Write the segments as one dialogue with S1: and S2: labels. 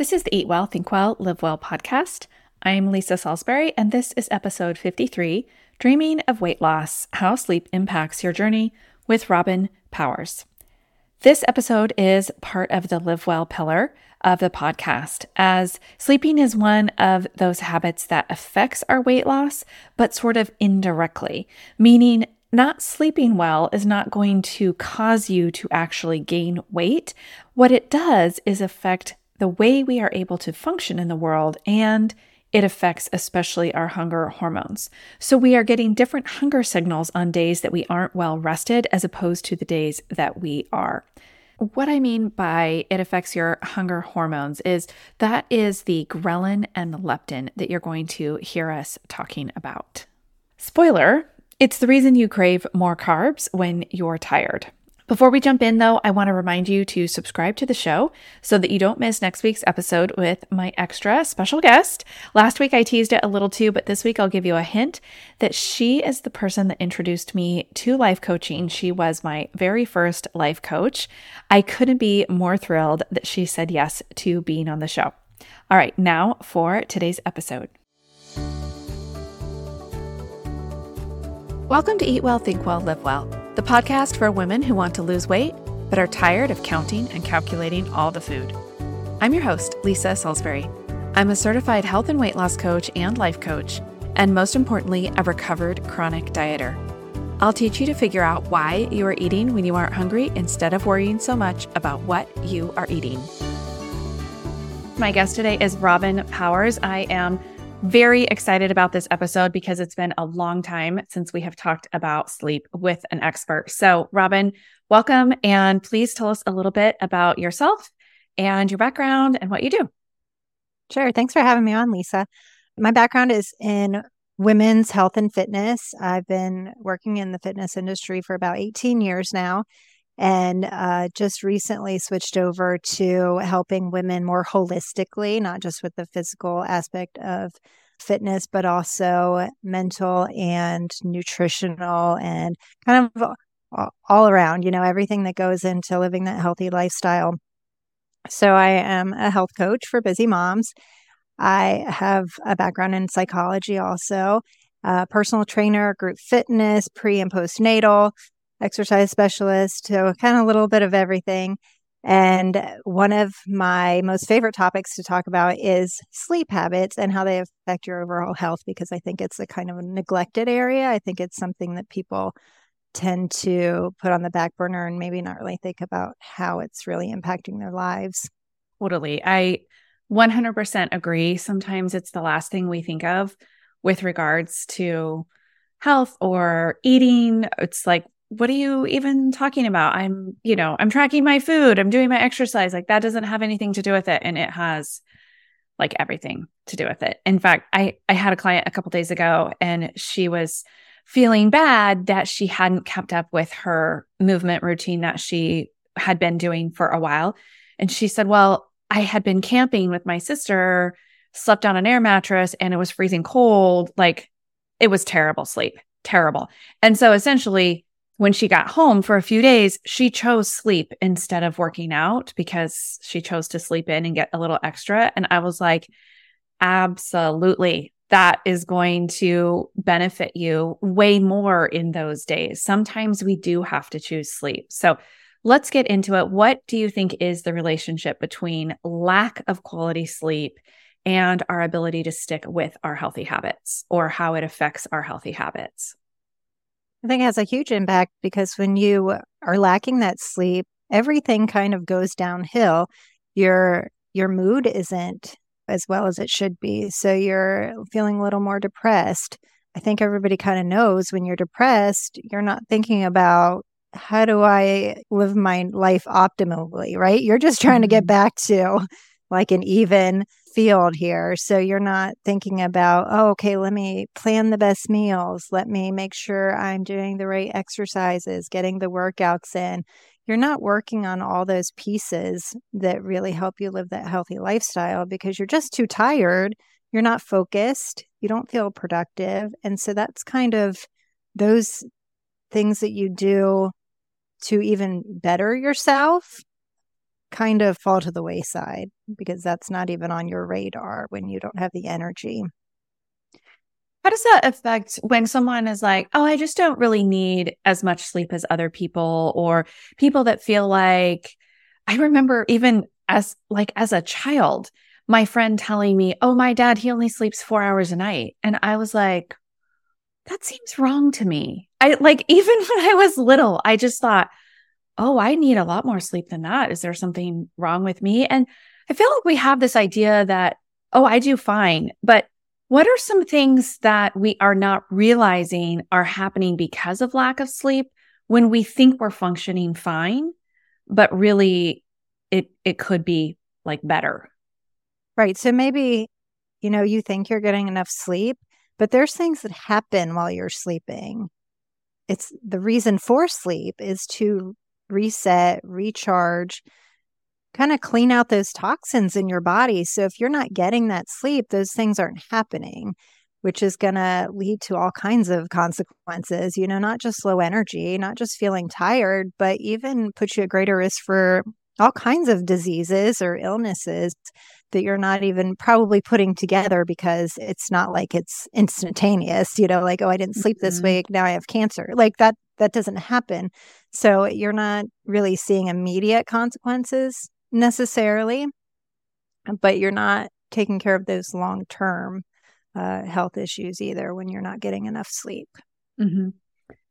S1: This is the Eat Well, Think Well, Live Well podcast. I'm Lisa Salisbury, and this is episode 53 Dreaming of Weight Loss How Sleep Impacts Your Journey with Robynn Powers. This episode is part of the Live Well pillar of the podcast, as sleeping is one of those habits that affects our weight loss, but sort of indirectly, meaning not sleeping well is not going to cause you to actually gain weight. What it does is affect the way we are able to function in the world and it affects especially our hunger hormones. So we are getting different hunger signals on days that we aren't well rested as opposed to the days that we are. What I mean by it affects your hunger hormones is that is the ghrelin and the leptin that you're going to hear us talking about. Spoiler, it's the reason you crave more carbs when you're tired. Before we jump in, though, I want to remind you to subscribe to the show so that you don't miss next week's episode with my extra special guest. Last week I teased it a little too, but this week I'll give you a hint that she is the person that introduced me to life coaching. She was my very first life coach. I couldn't be more thrilled that she said yes to being on the show. All right, now for today's episode. Welcome to Eat Well, Think Well, Live Well the podcast for women who want to lose weight but are tired of counting and calculating all the food. I'm your host, Lisa Salisbury. I'm a certified health and weight loss coach and life coach, and most importantly, a recovered chronic dieter. I'll teach you to figure out why you are eating when you aren't hungry instead of worrying so much about what you are eating. My guest today is Robynn Powers. I am very excited about this episode because it's been a long time since we have talked about sleep with an expert. So, Robynn, welcome and please tell us a little bit about yourself and your background and what you do.
S2: Sure. Thanks for having me on, Lisa. My background is in women's health and fitness. I've been working in the fitness industry for about 18 years now and uh, just recently switched over to helping women more holistically, not just with the physical aspect of fitness, but also mental and nutritional and kind of all around, you know, everything that goes into living that healthy lifestyle. So, I am a health coach for busy moms. I have a background in psychology also, personal trainer, group fitness, pre and postnatal, exercise specialist, so kind of a little bit of everything. And one of my most favorite topics to talk about is sleep habits and how they affect your overall health, because I think it's a kind of a neglected area. I think it's something that people tend to put on the back burner and maybe not really think about how it's really impacting their lives.
S1: Totally. I 100% agree. Sometimes it's the last thing we think of with regards to health or eating. It's like what are you even talking about? I'm, you know, I'm tracking my food, I'm doing my exercise. Like that doesn't have anything to do with it. And it has like everything to do with it. In fact, I I had a client a couple days ago and she was feeling bad that she hadn't kept up with her movement routine that she had been doing for a while. And she said, "Well, I had been camping with my sister, slept on an air mattress and it was freezing cold. Like it was terrible sleep, terrible." And so essentially when she got home for a few days, she chose sleep instead of working out because she chose to sleep in and get a little extra. And I was like, absolutely. That is going to benefit you way more in those days. Sometimes we do have to choose sleep. So let's get into it. What do you think is the relationship between lack of quality sleep and our ability to stick with our healthy habits or how it affects our healthy habits?
S2: I think it has a huge impact because when you are lacking that sleep, everything kind of goes downhill. Your your mood isn't as well as it should be. So you're feeling a little more depressed. I think everybody kind of knows when you're depressed, you're not thinking about how do I live my life optimally, right? You're just trying to get mm-hmm. back to like an even field here. So you're not thinking about, oh, okay, let me plan the best meals. Let me make sure I'm doing the right exercises, getting the workouts in. You're not working on all those pieces that really help you live that healthy lifestyle because you're just too tired. You're not focused. You don't feel productive. And so that's kind of those things that you do to even better yourself kind of fall to the wayside because that's not even on your radar when you don't have the energy.
S1: How does that affect when someone is like, oh, I just don't really need as much sleep as other people, or people that feel like, I remember even as like as a child, my friend telling me, oh, my dad, he only sleeps four hours a night. And I was like, that seems wrong to me. I like, even when I was little, I just thought, oh, I need a lot more sleep than that. Is there something wrong with me? And I feel like we have this idea that, oh, I do fine. But what are some things that we are not realizing are happening because of lack of sleep when we think we're functioning fine, but really it it could be like better?
S2: Right. So maybe you know, you think you're getting enough sleep, but there's things that happen while you're sleeping. It's the reason for sleep is to reset, recharge, kind of clean out those toxins in your body. So if you're not getting that sleep, those things aren't happening, which is going to lead to all kinds of consequences, you know, not just low energy, not just feeling tired, but even put you at greater risk for all kinds of diseases or illnesses that you're not even probably putting together because it's not like it's instantaneous you know like oh i didn't sleep this mm-hmm. week now i have cancer like that that doesn't happen so you're not really seeing immediate consequences necessarily, but you're not taking care of those long term uh, health issues either when you're not getting enough sleep.
S1: Mm-hmm.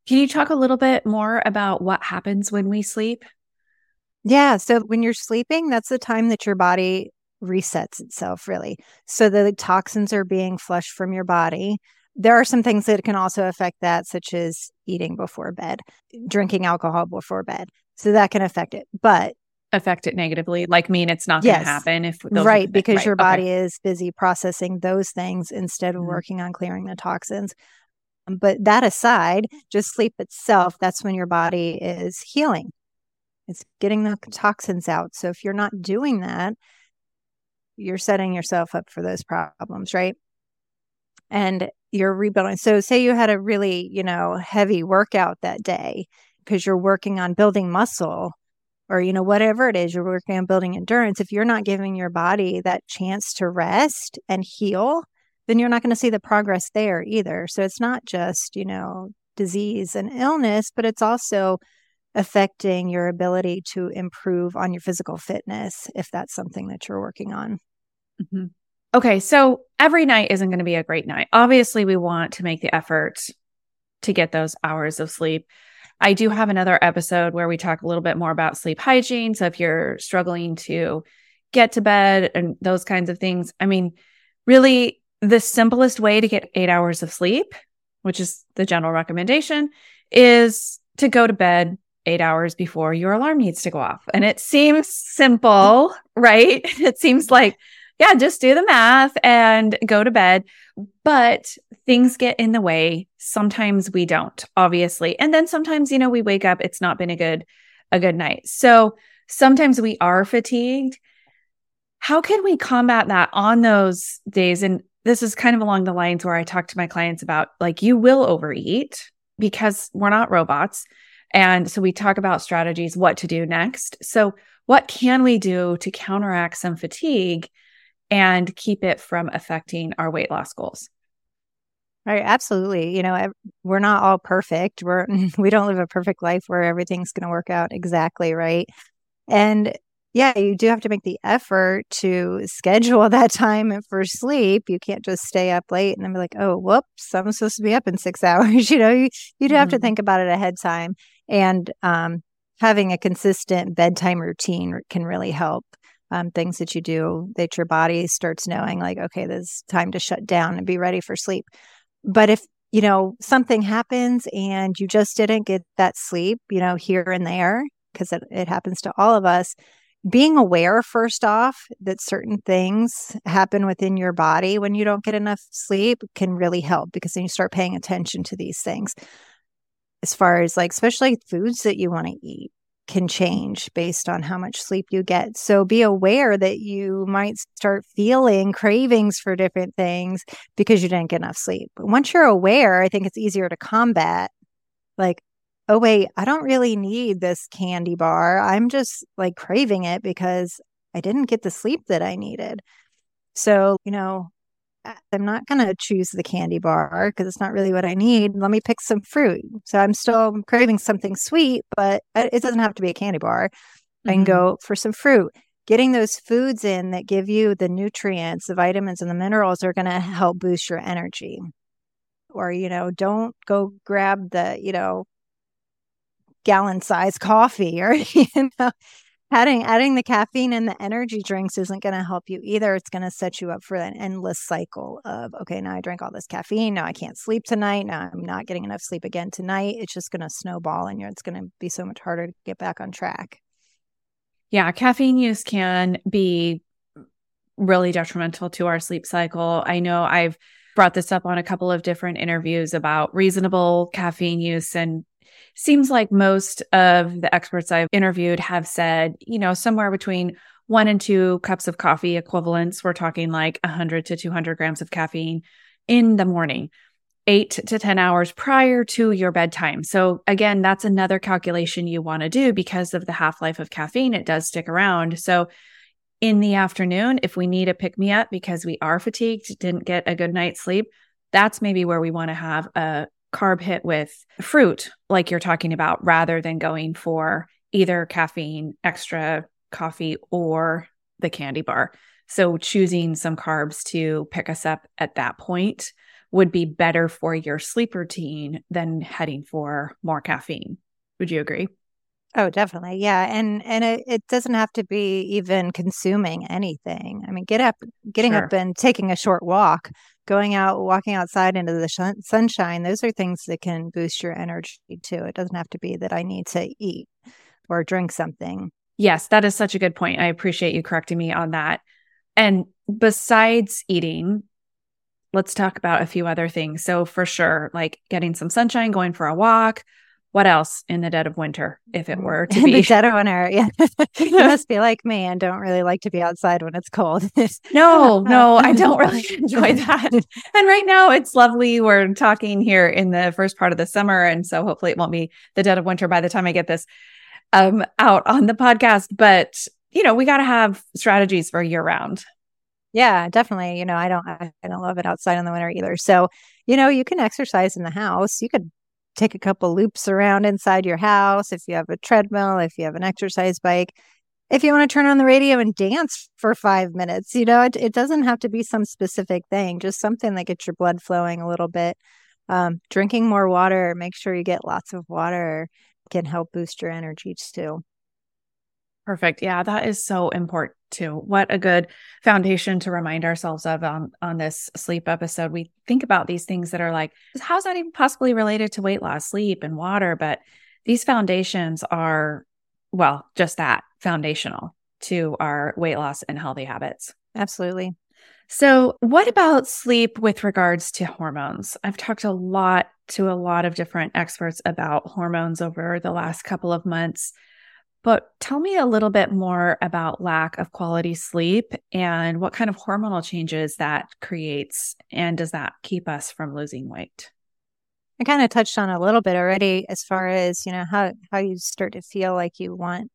S1: Can you talk a little bit more about what happens when we sleep?
S2: Yeah. So when you're sleeping, that's the time that your body resets itself, really. So the toxins are being flushed from your body. There are some things that can also affect that, such as eating before bed, drinking alcohol before bed. So that can affect it. But
S1: affect it negatively like mean it's not going to happen if
S2: right because right. your body okay. is busy processing those things instead of mm-hmm. working on clearing the toxins but that aside just sleep itself that's when your body is healing it's getting the toxins out. So if you're not doing that you're setting yourself up for those problems right? And you're rebuilding. So say you had a really you know heavy workout that day because you're working on building muscle or you know whatever it is you're working on building endurance. If you're not giving your body that chance to rest and heal then you're not going to see the progress there either. So it's not just you know disease and illness but it's also affecting your ability to improve on your physical fitness if that's something that you're working on
S1: mm-hmm. okay so every night isn't going to be a great night obviously we want to make the effort to get those hours of sleep I do have another episode where we talk a little bit more about sleep hygiene. So if you're struggling to get to bed and those kinds of things, I mean, really the simplest way to get eight hours of sleep, which is the general recommendation, is to go to bed eight hours before your alarm needs to go off. And it seems simple, right? It seems like, yeah, just do the math and go to bed. But things get in the way. Sometimes we don't, obviously. And then sometimes, you know, we wake up, it's not been a good, a good night. So sometimes we are fatigued. How can we combat that on those days? And this is kind of along the lines where I talk to my clients about like, you will overeat because we're not robots. And so we talk about strategies, what to do next. So, what can we do to counteract some fatigue and keep it from affecting our weight loss goals?
S2: Right, absolutely. You know, we're not all perfect. We're we don't live a perfect life where everything's going to work out exactly right. And yeah, you do have to make the effort to schedule that time for sleep. You can't just stay up late and then be like, "Oh, whoops, I'm supposed to be up in 6 hours." you know, you you do have mm-hmm. to think about it ahead time and um, having a consistent bedtime routine can really help. Um, things that you do that your body starts knowing like okay this time to shut down and be ready for sleep but if, you know, something happens and you just didn't get that sleep, you know, here and there, because it, it happens to all of us, being aware first off that certain things happen within your body when you don't get enough sleep can really help because then you start paying attention to these things as far as like especially foods that you want to eat can change based on how much sleep you get. So be aware that you might start feeling cravings for different things because you didn't get enough sleep. Once you're aware, I think it's easier to combat like, oh, wait, I don't really need this candy bar. I'm just like craving it because I didn't get the sleep that I needed. So, you know, I'm not going to choose the candy bar because it's not really what I need. Let me pick some fruit. So I'm still craving something sweet, but it doesn't have to be a candy bar. Mm-hmm. I can mm-hmm. go for some fruit. Getting those foods in that give you the nutrients, the vitamins, and the minerals are going to help boost your energy. Or, you know, don't go grab the, you know, gallon size coffee or you know adding adding the caffeine and the energy drinks isn't going to help you either. It's going to set you up for an endless cycle of okay now i drank all this caffeine. Now i can't sleep tonight. Now i'm not getting enough sleep again tonight. It's just going to snowball and it's going to be so much harder to get back on track.
S1: Yeah caffeine use can be really detrimental to our sleep cycle. I know i've brought this up on a couple of different interviews about reasonable caffeine use and seems like most of the experts I've interviewed have said, you know, somewhere between one and two cups of coffee equivalents. We're talking like 100 to 200 grams of caffeine in the morning, eight to 10 hours prior to your bedtime. So, again, that's another calculation you want to do because of the half life of caffeine. It does stick around. So, in the afternoon, if we need a pick me up because we are fatigued, didn't get a good night's sleep, that's maybe where we want to have a carb hit with fruit, like you're talking about, rather than going for either caffeine, extra coffee, or the candy bar. So, choosing some carbs to pick us up at that point would be better for your sleep routine than heading for more caffeine. Would you agree?
S2: Oh, definitely. Yeah. And and it, it doesn't have to be even consuming anything. I mean, get up getting sure. up and taking a short walk, going out, walking outside into the sh- sunshine, those are things that can boost your energy too. It doesn't have to be that I need to eat or drink something.
S1: Yes, that is such a good point. I appreciate you correcting me on that. And besides eating, let's talk about a few other things. So, for sure, like getting some sunshine, going for a walk, what else in the dead of winter if it were to be
S2: the dead of winter yeah. You must be like me and don't really like to be outside when it's cold.
S1: No no i don't really enjoy that. And right now it's lovely. We're talking here in the first part of the summer and so hopefully it won't be the dead of winter by the time i get this um out on the podcast. But you know we got to have strategies for year round.
S2: Yeah definitely. You know i don't i don't love it outside in the winter either. So you know you can exercise in the house. You could take a couple loops around inside your house, if you have a treadmill, if you have an exercise bike, if you want to turn on the radio and dance for five minutes, you know, it, it doesn't have to be some specific thing, just something that gets your blood flowing a little bit. Um, drinking more water, make sure you get lots of water can help boost your energy too.
S1: Perfect. Yeah, that is so important too. What a good foundation to remind ourselves of on, on this sleep episode. We think about these things that are like, how's that even possibly related to weight loss, sleep, and water? But these foundations are, well, just that foundational to our weight loss and healthy habits.
S2: Absolutely.
S1: So, what about sleep with regards to hormones? I've talked a lot to a lot of different experts about hormones over the last couple of months. But tell me a little bit more about lack of quality sleep and what kind of hormonal changes that creates. And does that keep us from losing weight?
S2: I kind of touched on a little bit already as far as, you know, how, how you start to feel like you want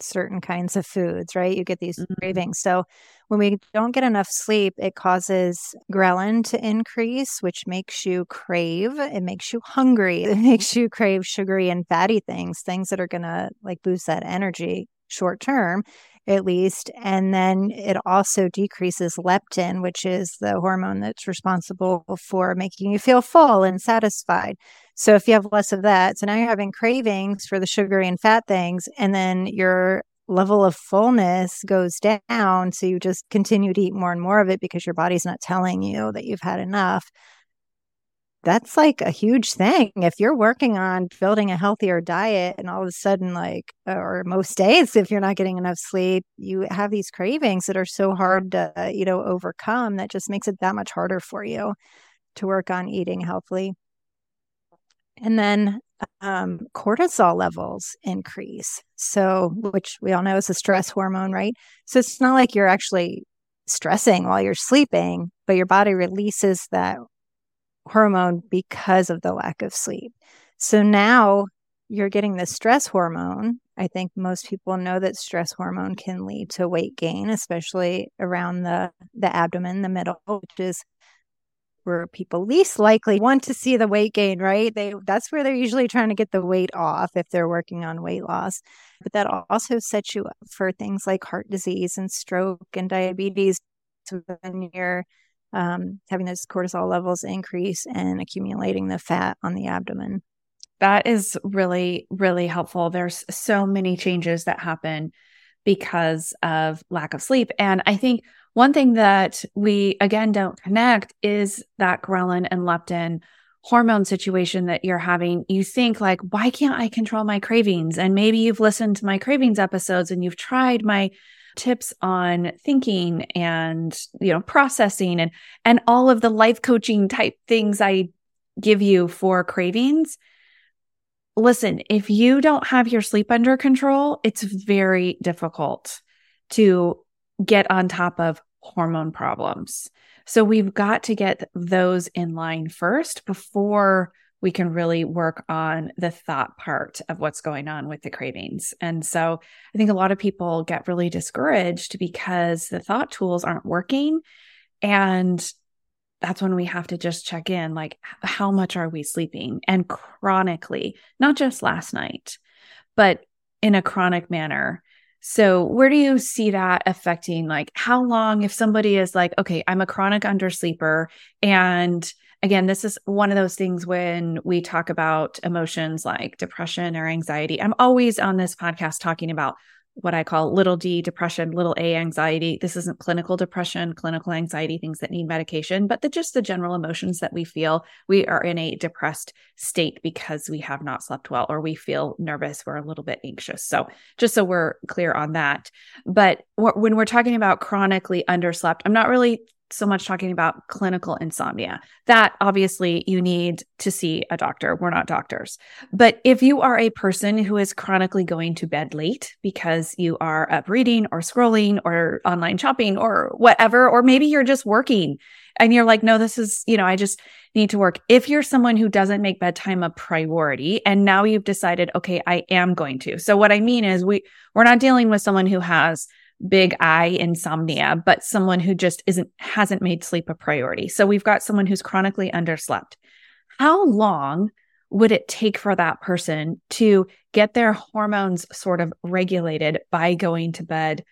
S2: certain kinds of foods, right? You get these mm-hmm. cravings. So when we don't get enough sleep, it causes ghrelin to increase, which makes you crave. It makes you hungry. It makes you crave sugary and fatty things, things that are going to like boost that energy short term at least. And then it also decreases leptin, which is the hormone that's responsible for making you feel full and satisfied. So if you have less of that, so now you're having cravings for the sugary and fat things, and then your level of fullness goes down. So you just continue to eat more and more of it because your body's not telling you that you've had enough that's like a huge thing. If you're working on building a healthier diet and all of a sudden, like, or most days, if you're not getting enough sleep, you have these cravings that are so hard to, you know, overcome that just makes it that much harder for you to work on eating healthily. And then um, cortisol levels increase. So, which we all know is a stress hormone, right? So it's not like you're actually stressing while you're sleeping, but your body releases that hormone because of the lack of sleep. So now you're getting the stress hormone. I think most people know that stress hormone can lead to weight gain, especially around the the abdomen, the middle, which is where people least likely want to see the weight gain, right? They that's where they're usually trying to get the weight off if they're working on weight loss. But that also sets you up for things like heart disease and stroke and diabetes when you're um, having those cortisol levels increase and accumulating the fat on the abdomen.
S1: That is really, really helpful. There's so many changes that happen because of lack of sleep. And I think one thing that we again don't connect is that ghrelin and leptin hormone situation that you're having. You think like, why can't I control my cravings? And maybe you've listened to my cravings episodes and you've tried my tips on thinking and, you know, processing and and all of the life coaching type things I give you for cravings listen, if you don't have your sleep under control, it's very difficult to get on top of hormone problems. So we've got to get those in line first before we can really work on the thought part of what's going on with the cravings. And so I think a lot of people get really discouraged because the thought tools aren't working. And that's when we have to just check in like how much are we sleeping and chronically not just last night but in a chronic manner so where do you see that affecting like how long if somebody is like okay i'm a chronic undersleeper and again this is one of those things when we talk about emotions like depression or anxiety i'm always on this podcast talking about what I call little d depression, little a anxiety. This isn't clinical depression, clinical anxiety, things that need medication, but the, just the general emotions that we feel. We are in a depressed state because we have not slept well or we feel nervous, we're a little bit anxious. So, just so we're clear on that. But when we're talking about chronically underslept, I'm not really so much talking about clinical insomnia. That obviously you need to see a doctor. We're not doctors. But if you are a person who is chronically going to bed late because you are up reading or scrolling or online shopping or whatever, or maybe you're just working and you're like, no, this is, you know, I just need to work. If you're someone who doesn't make bedtime a priority and now you've decided, okay, I am going to. So what I mean is we, we're not dealing with someone who has big I insomnia, but someone who just isn't hasn't made sleep a priority. So we've got someone who's chronically underslept. How long would it take for that person to get their hormones sort of regulated by going to bed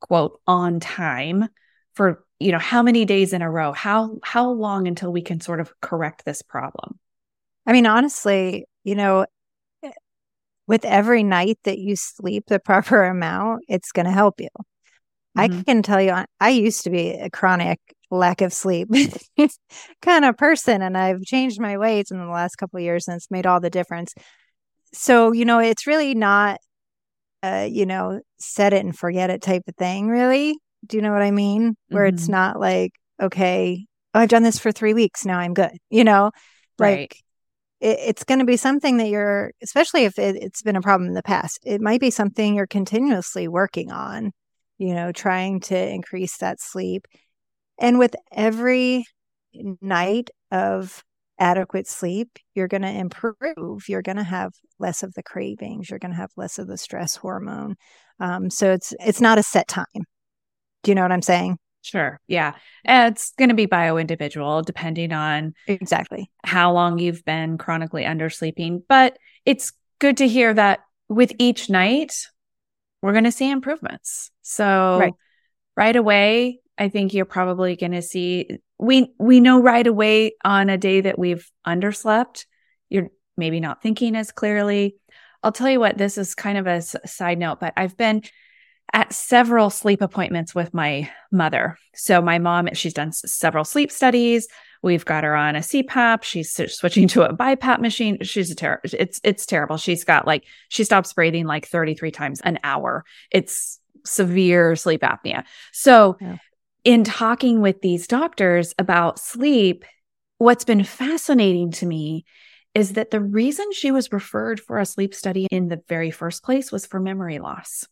S1: quote on time for you know how many days in a row how how long until we can sort of correct this problem
S2: i mean honestly you know with every night that you sleep the proper amount, it's going to help you. Mm-hmm. I can tell you, I used to be a chronic lack of sleep kind of person, and I've changed my ways in the last couple years, and it's made all the difference. So, you know, it's really not, uh, you know, set it and forget it type of thing, really. Do you know what I mean? Where mm-hmm. it's not like, okay, oh, I've done this for three weeks. Now I'm good. You know,
S1: like right
S2: it, it's going to be something that you're, especially if it, it's been a problem in the past, it might be something you're continuously working on, you know, trying to increase that sleep. And with every night of adequate sleep, you're going to improve. You're going to have less of the cravings. You're going to have less of the stress hormone. Um, so it's it's not a set time. Do you know what I'm saying?
S1: Sure. Yeah. It's going to be bio individual depending on
S2: exactly
S1: how long you've been chronically undersleeping. But it's good to hear that with each night, we're going to see improvements. So right. right away, I think you're probably going to see we we know right away on a day that we've underslept, you're maybe not thinking as clearly. I'll tell you what, this is kind of a side note, but I've been at several sleep appointments with my mother. So my mom, she's done several sleep studies. We've got her on a CPAP. She's switching to a BiPAP machine. She's a terrible. It's it's terrible. She's got like she stops breathing like 33 times an hour. It's severe sleep apnea. So yeah. in talking with these doctors about sleep, what's been fascinating to me is that the reason she was referred for a sleep study in the very first place was for memory loss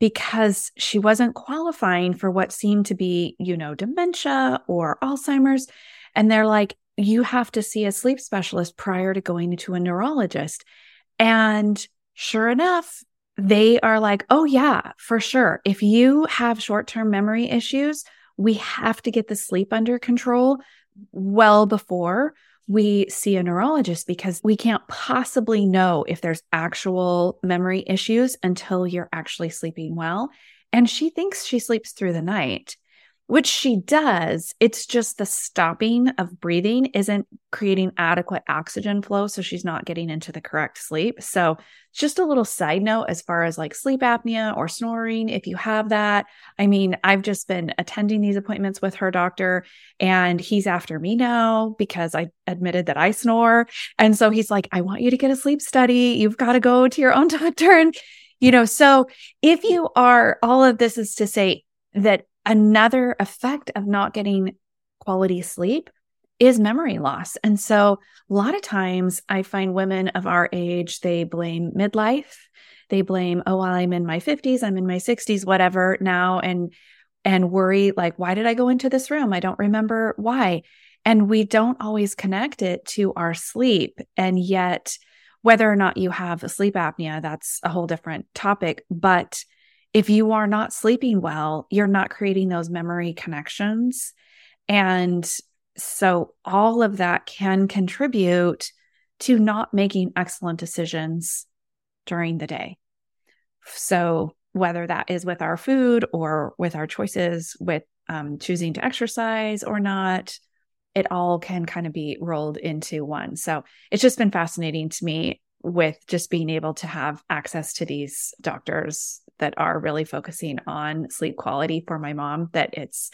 S1: because she wasn't qualifying for what seemed to be, you know, dementia or Alzheimer's. And they're like, you have to see a sleep specialist prior to going to a neurologist. And sure enough, they are like, oh, yeah, for sure. If you have short term memory issues, we have to get the sleep under control well before we see a neurologist because we can't possibly know if there's actual memory issues until you're actually sleeping well. And she thinks she sleeps through the night which she does. It's just the stopping of breathing isn't creating adequate oxygen flow. So she's not getting into the correct sleep. So, just a little side note as far as like sleep apnea or snoring, if you have that. I mean, I've just been attending these appointments with her doctor, and he's after me now because I admitted that I snore. And so he's like, I want you to get a sleep study. You've got to go to your own doctor. And, you know, so if you are, all of this is to say that another effect of not getting quality sleep is memory loss. And so a lot of times I find women of our age, they blame midlife. They blame, oh, well, I'm in my 50s, I'm in my 60s, whatever now, and and worry like, why did I go into this room? I don't remember why. And we don't always connect it to our sleep. And yet, whether or not you have sleep apnea, that's a whole different topic. But if you are not sleeping well, you're not creating those memory connections. And so all of that can contribute to not making excellent decisions during the day. So, whether that is with our food or with our choices with um, choosing to exercise or not, it all can kind of be rolled into one. So, it's just been fascinating to me with just being able to have access to these doctors that are really focusing on sleep quality for my mom that it's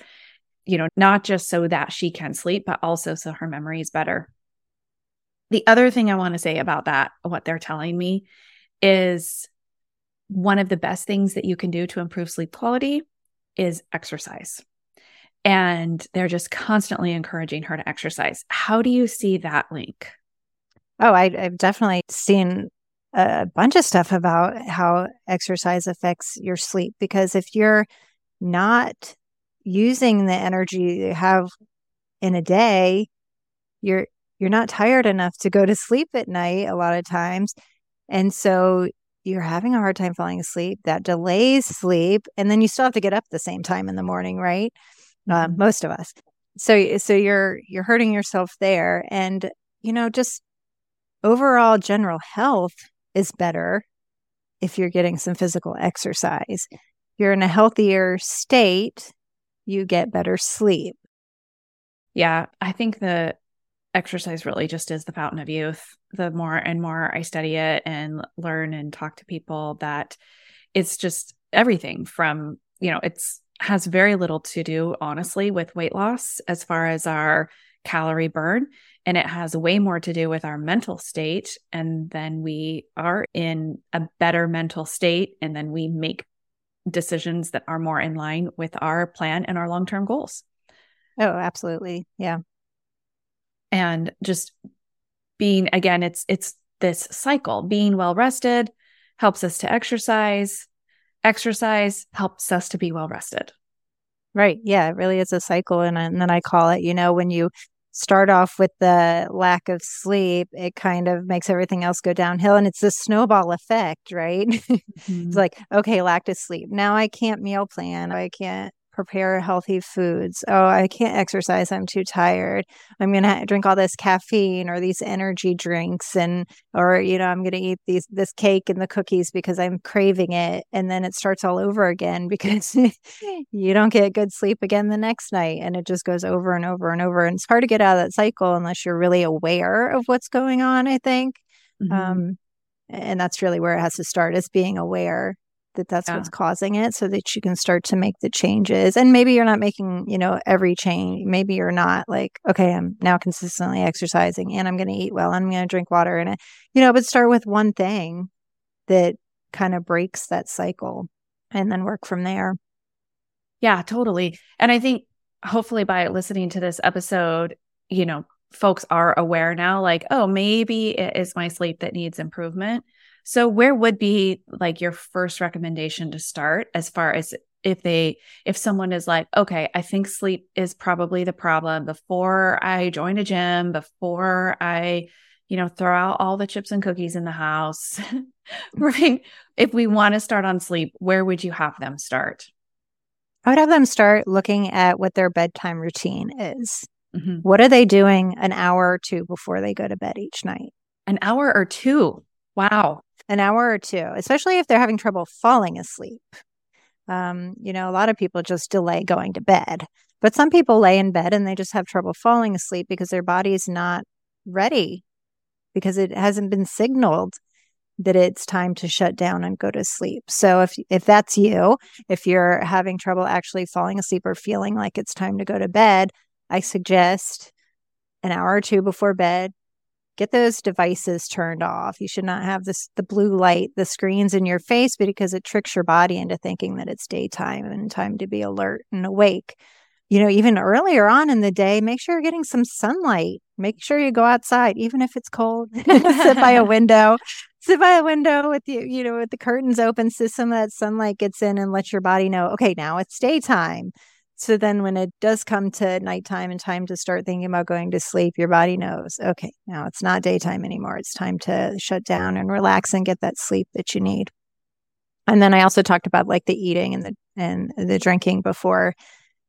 S1: you know not just so that she can sleep but also so her memory is better. The other thing i want to say about that what they're telling me is one of the best things that you can do to improve sleep quality is exercise. And they're just constantly encouraging her to exercise. How do you see that link?
S2: Oh, I, have definitely seen a bunch of stuff about how exercise affects your sleep because if you're not using the energy you have in a day, you're you're not tired enough to go to sleep at night a lot of times. And so you're having a hard time falling asleep. That delays sleep. And then you still have to get up the same time in the morning, right? Uh, mm-hmm. Most of us. So so you're you're hurting yourself there. And, you know, just overall general health is better if you're getting some physical exercise. You're in a healthier state, you get better sleep.
S1: Yeah, I think the exercise really just is the fountain of youth. The more and more I study it and learn and talk to people that it's just everything from, you know, it's has very little to do honestly with weight loss as far as our calorie burn and it has way more to do with our mental state. And then we are in a better mental state. And then we make decisions that are more in line with our plan and our long term goals.
S2: Oh, absolutely. Yeah.
S1: And just being, again, it's, it's this cycle being well rested helps us to exercise. Exercise helps us to be well rested.
S2: Right. Yeah. It really is a cycle. And, and then I call it, you know, when you start off with the lack of sleep, it kind of makes everything else go downhill. And it's a snowball effect, right? Mm-hmm. it's like, okay, lack of sleep. Now I can't meal plan. I can't prepare healthy foods. Oh, I can't exercise. I'm too tired. I'm going to drink all this caffeine or these energy drinks and or you know, I'm going to eat these this cake and the cookies because I'm craving it and then it starts all over again because you don't get good sleep again the next night and it just goes over and over and over and it's hard to get out of that cycle unless you're really aware of what's going on, I think. Mm-hmm. Um and that's really where it has to start is being aware that that's yeah. what's causing it so that you can start to make the changes and maybe you're not making you know every change maybe you're not like okay i'm now consistently exercising and i'm going to eat well and i'm going to drink water and it, you know but start with one thing that kind of breaks that cycle and then work from there
S1: yeah totally and i think hopefully by listening to this episode you know folks are aware now like oh maybe it is my sleep that needs improvement so where would be like your first recommendation to start as far as if they if someone is like, okay, I think sleep is probably the problem before I join a gym, before I you know, throw out all the chips and cookies in the house, right? If we want to start on sleep, where would you have them start?
S2: I would have them start looking at what their bedtime routine is. Mm-hmm. What are they doing an hour or two before they go to bed each night?
S1: An hour or two. Wow.
S2: An hour or two, especially if they're having trouble falling asleep. Um, you know, a lot of people just delay going to bed, but some people lay in bed and they just have trouble falling asleep because their body is not ready because it hasn't been signaled that it's time to shut down and go to sleep. So if if that's you, if you're having trouble actually falling asleep or feeling like it's time to go to bed, I suggest an hour or two before bed, get those devices turned off. You should not have this the blue light, the screens in your face because it tricks your body into thinking that it's daytime and time to be alert and awake. You know, even earlier on in the day, make sure you're getting some sunlight. Make sure you go outside, even if it's cold. Sit by a window. Sit by a window with you, you know, with the curtains open, so some of that sunlight gets in and let your body know, okay, now it's daytime so then when it does come to nighttime and time to start thinking about going to sleep, your body knows, okay, now it's not daytime anymore. It's time to shut down and relax and get that sleep that you need. And then I also talked about like the eating and the and the drinking before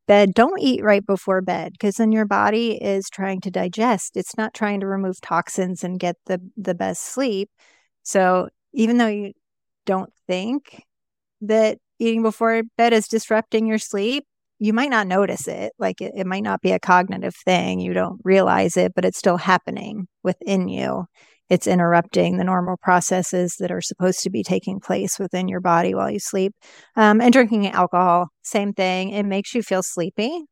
S2: bed. Don't eat right before bed because then your body is trying to digest. It's not trying to remove toxins and get the the best sleep. So even though you don't think that eating before bed is disrupting your sleep, you might not notice it. Like it, it might not be a cognitive thing. You don't realize it, but it's still happening within you. It's interrupting the normal processes that are supposed to be taking place within your body while you sleep. Um, and drinking alcohol, same thing. It makes you feel sleepy,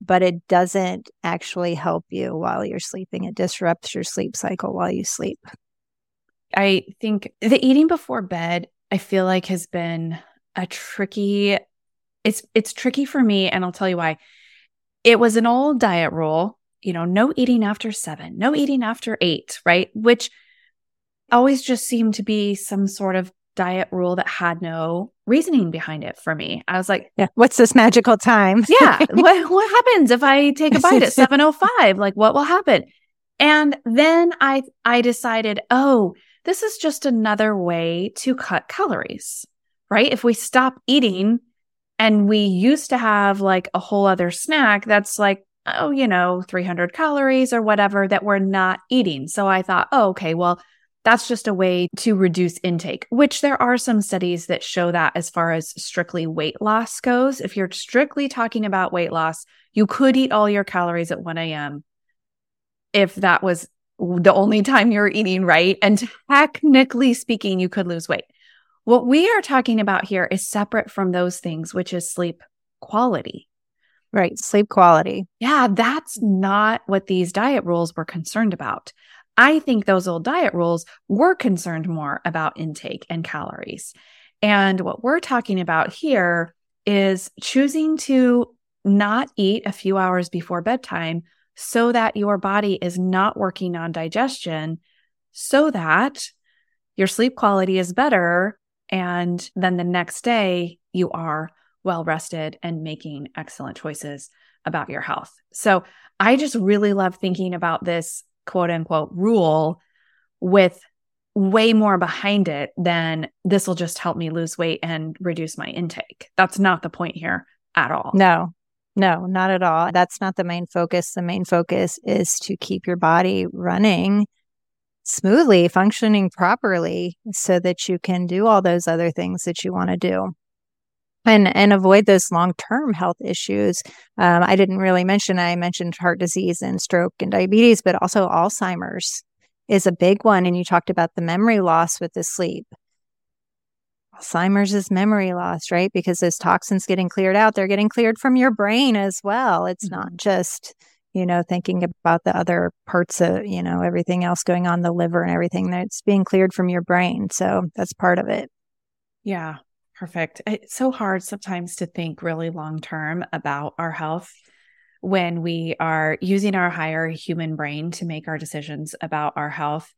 S2: but it doesn't actually help you while you're sleeping. It disrupts your sleep cycle while you sleep.
S1: I think the eating before bed, I feel like has been a tricky it's it's tricky for me and I'll tell you why. It was an old diet rule, you know, no eating after 7, no eating after 8, right? Which always just seemed to be some sort of diet rule that had no reasoning behind it for me. I was like,
S2: yeah, what's this magical time?
S1: yeah, what what happens if I take a bite at 7:05? Like what will happen? And then I I decided, "Oh, this is just another way to cut calories." Right? If we stop eating and we used to have like a whole other snack that's like, oh, you know, 300 calories or whatever that we're not eating. So I thought, oh, okay, well, that's just a way to reduce intake, which there are some studies that show that as far as strictly weight loss goes. If you're strictly talking about weight loss, you could eat all your calories at 1 a.m. if that was the only time you're eating right. And technically speaking, you could lose weight. What we are talking about here is separate from those things, which is sleep quality.
S2: Right. Sleep quality.
S1: Yeah, that's not what these diet rules were concerned about. I think those old diet rules were concerned more about intake and calories. And what we're talking about here is choosing to not eat a few hours before bedtime so that your body is not working on digestion, so that your sleep quality is better and then the next day, you are well rested and making excellent choices about your health. So I just really love thinking about this quote unquote rule with way more behind it than this will just help me lose weight and reduce my intake. That's not the point here at all.
S2: No, no, not at all. That's not the main focus. The main focus is to keep your body running smoothly, functioning properly so that you can do all those other things that you want to do. And, and avoid those long term health issues. Um, I didn't really mention, I mentioned heart disease and stroke and diabetes, but also Alzheimer's is a big one. And you talked about the memory loss with the sleep. Alzheimer's is memory loss, right? Because those toxins getting cleared out, they're getting cleared from your brain as well. It's mm-hmm. not just you know, thinking about the other parts of, you know, everything else going on, the liver and everything that's being cleared from your brain. So that's part of it.
S1: Yeah, perfect. It's so hard sometimes to think really long term about our health when we are using our higher human brain to make our decisions about our health.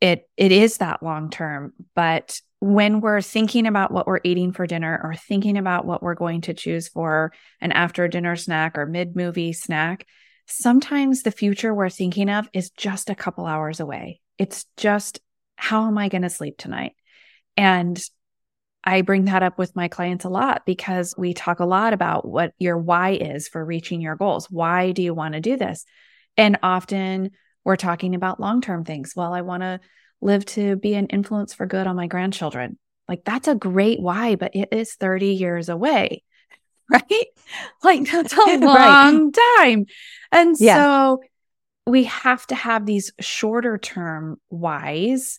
S1: It it is that long term, but when we're thinking about what we're eating for dinner or thinking about what we're going to choose for an after dinner snack or mid movie snack, sometimes the future we're thinking of is just a couple hours away. It's just, how am I going to sleep tonight? And I bring that up with my clients a lot because we talk a lot about what your why is for reaching your goals. Why do you want to do this? And often we're talking about long term things. Well, I want to live to be an influence for good on my grandchildren. Like that's a great why, but it is 30 years away, right? Like that's a long right. time. And yeah. so we have to have these shorter term whys.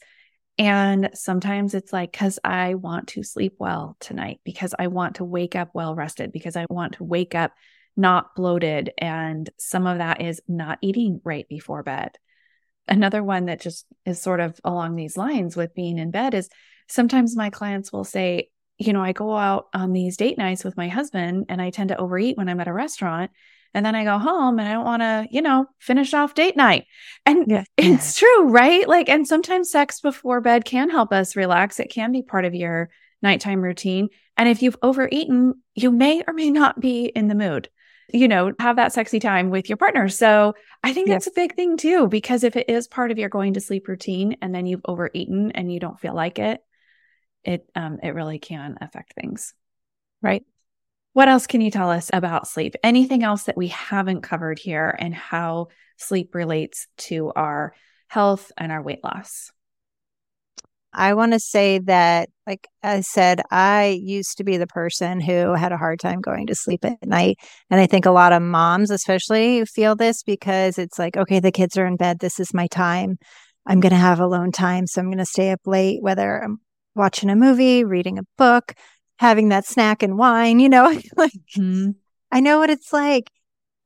S1: And sometimes it's like, because I want to sleep well tonight, because I want to wake up well rested, because I want to wake up not bloated. And some of that is not eating right before bed. Another one that just is sort of along these lines with being in bed is sometimes my clients will say, you know, I go out on these date nights with my husband and I tend to overeat when I'm at a restaurant. And then I go home and I don't want to, you know, finish off date night. And yeah. it's true, right? Like, and sometimes sex before bed can help us relax. It can be part of your nighttime routine. And if you've overeaten, you may or may not be in the mood you know, have that sexy time with your partner. So I think that's a big thing too, because if it is part of your going to sleep routine and then you've overeaten and you don't feel like it, it um it really can affect things.
S2: Right.
S1: What else can you tell us about sleep? Anything else that we haven't covered here and how sleep relates to our health and our weight loss?
S2: I want to say that, like I said, I used to be the person who had a hard time going to sleep at night. And I think a lot of moms, especially, feel this because it's like, okay, the kids are in bed. This is my time. I'm going to have alone time. So I'm going to stay up late, whether I'm watching a movie, reading a book, having that snack and wine, you know, like mm-hmm. I know what it's like.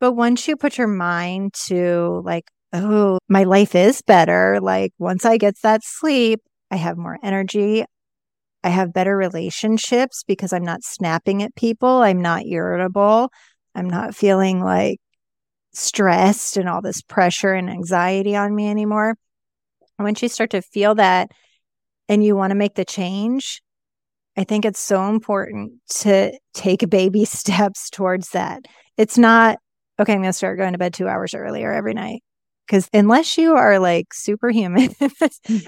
S2: But once you put your mind to like, oh, my life is better, like once I get that sleep, I have more energy. I have better relationships because I'm not snapping at people. I'm not irritable. I'm not feeling like stressed and all this pressure and anxiety on me anymore. Once you start to feel that and you want to make the change, I think it's so important to take baby steps towards that. It's not, okay, I'm going to start going to bed two hours earlier every night. Because unless you are like superhuman,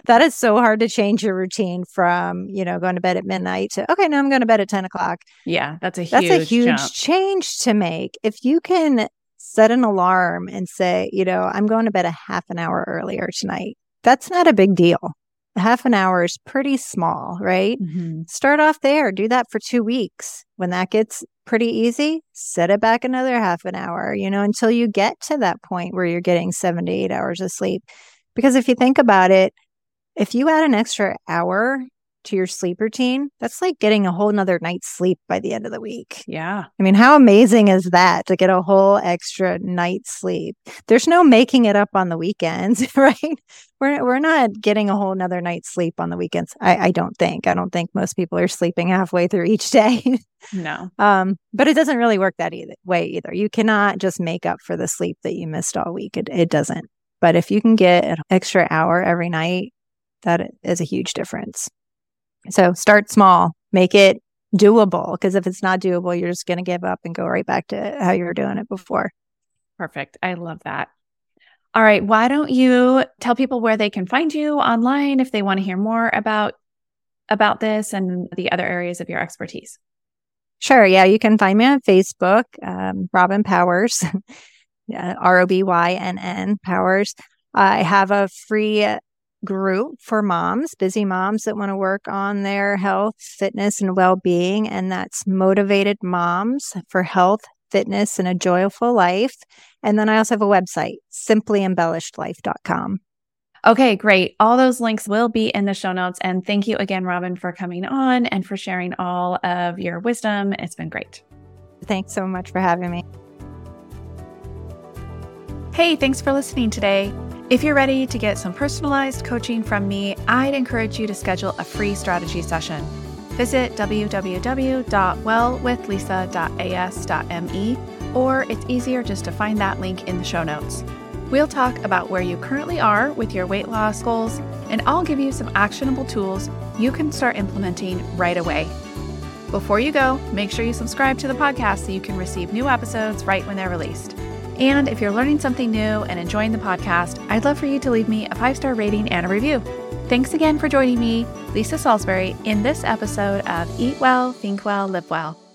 S2: that is so hard to change your routine from, you know, going to bed at midnight to, okay, now I'm going to bed at 10 o'clock.
S1: Yeah, that's a huge
S2: That's a huge
S1: jump.
S2: change to make. If you can set an alarm and say, you know, I'm going to bed a half an hour earlier tonight, that's not a big deal half an hour is pretty small, right? Mm-hmm. Start off there, do that for two weeks. When that gets pretty easy, set it back another half an hour, you know, until you get to that point where you're getting seven to eight hours of sleep. Because if you think about it, if you add an extra hour to your sleep routine, that's like getting a whole nother night's sleep by the end of the week.
S1: Yeah.
S2: I mean, how amazing is that to get a whole extra night's sleep? There's no making it up on the weekends, right? We're, we're not getting a whole nother night's sleep on the weekends. I, I don't think. I don't think most people are sleeping halfway through each day.
S1: no.
S2: Um, but it doesn't really work that either, way either. You cannot just make up for the sleep that you missed all week. It, it doesn't. But if you can get an extra hour every night, that is a huge difference. So start small, make it doable. Because if it's not doable, you're just going to give up and go right back to how you were doing it before.
S1: Perfect. I love that. All right. Why don't you tell people where they can find you online if they want to hear more about about this and the other areas of your expertise?
S2: Sure. Yeah, you can find me on Facebook, um, Robynn Powers, R O B Y N N Powers. I have a free group for moms, busy moms that want to work on their health, fitness, and well being. And that's Motivated Moms for Health, Fitness, and a Joyful Life. And then I also have a website, simplyembellishedlife.com.
S1: Okay, great. All those links will be in the show notes. And thank you again, Robynn, for coming on and for sharing all of your wisdom. It's been great.
S2: Thanks so much for having me.
S1: Hey, thanks for listening today. If you're ready to get some personalized coaching from me, I'd encourage you to schedule a free strategy session. Visit www.wellwithlisa.as.me, or it's easier just to find that link in the show notes. We'll talk about where you currently are with your weight loss goals, and I'll give you some actionable tools you can start implementing right away. Before you go, make sure you subscribe to the podcast so you can receive new episodes right when they're released. And if you're learning something new and enjoying the podcast, I'd love for you to leave me a five star rating and a review. Thanks again for joining me, Lisa Salisbury, in this episode of Eat Well, Think Well, Live Well.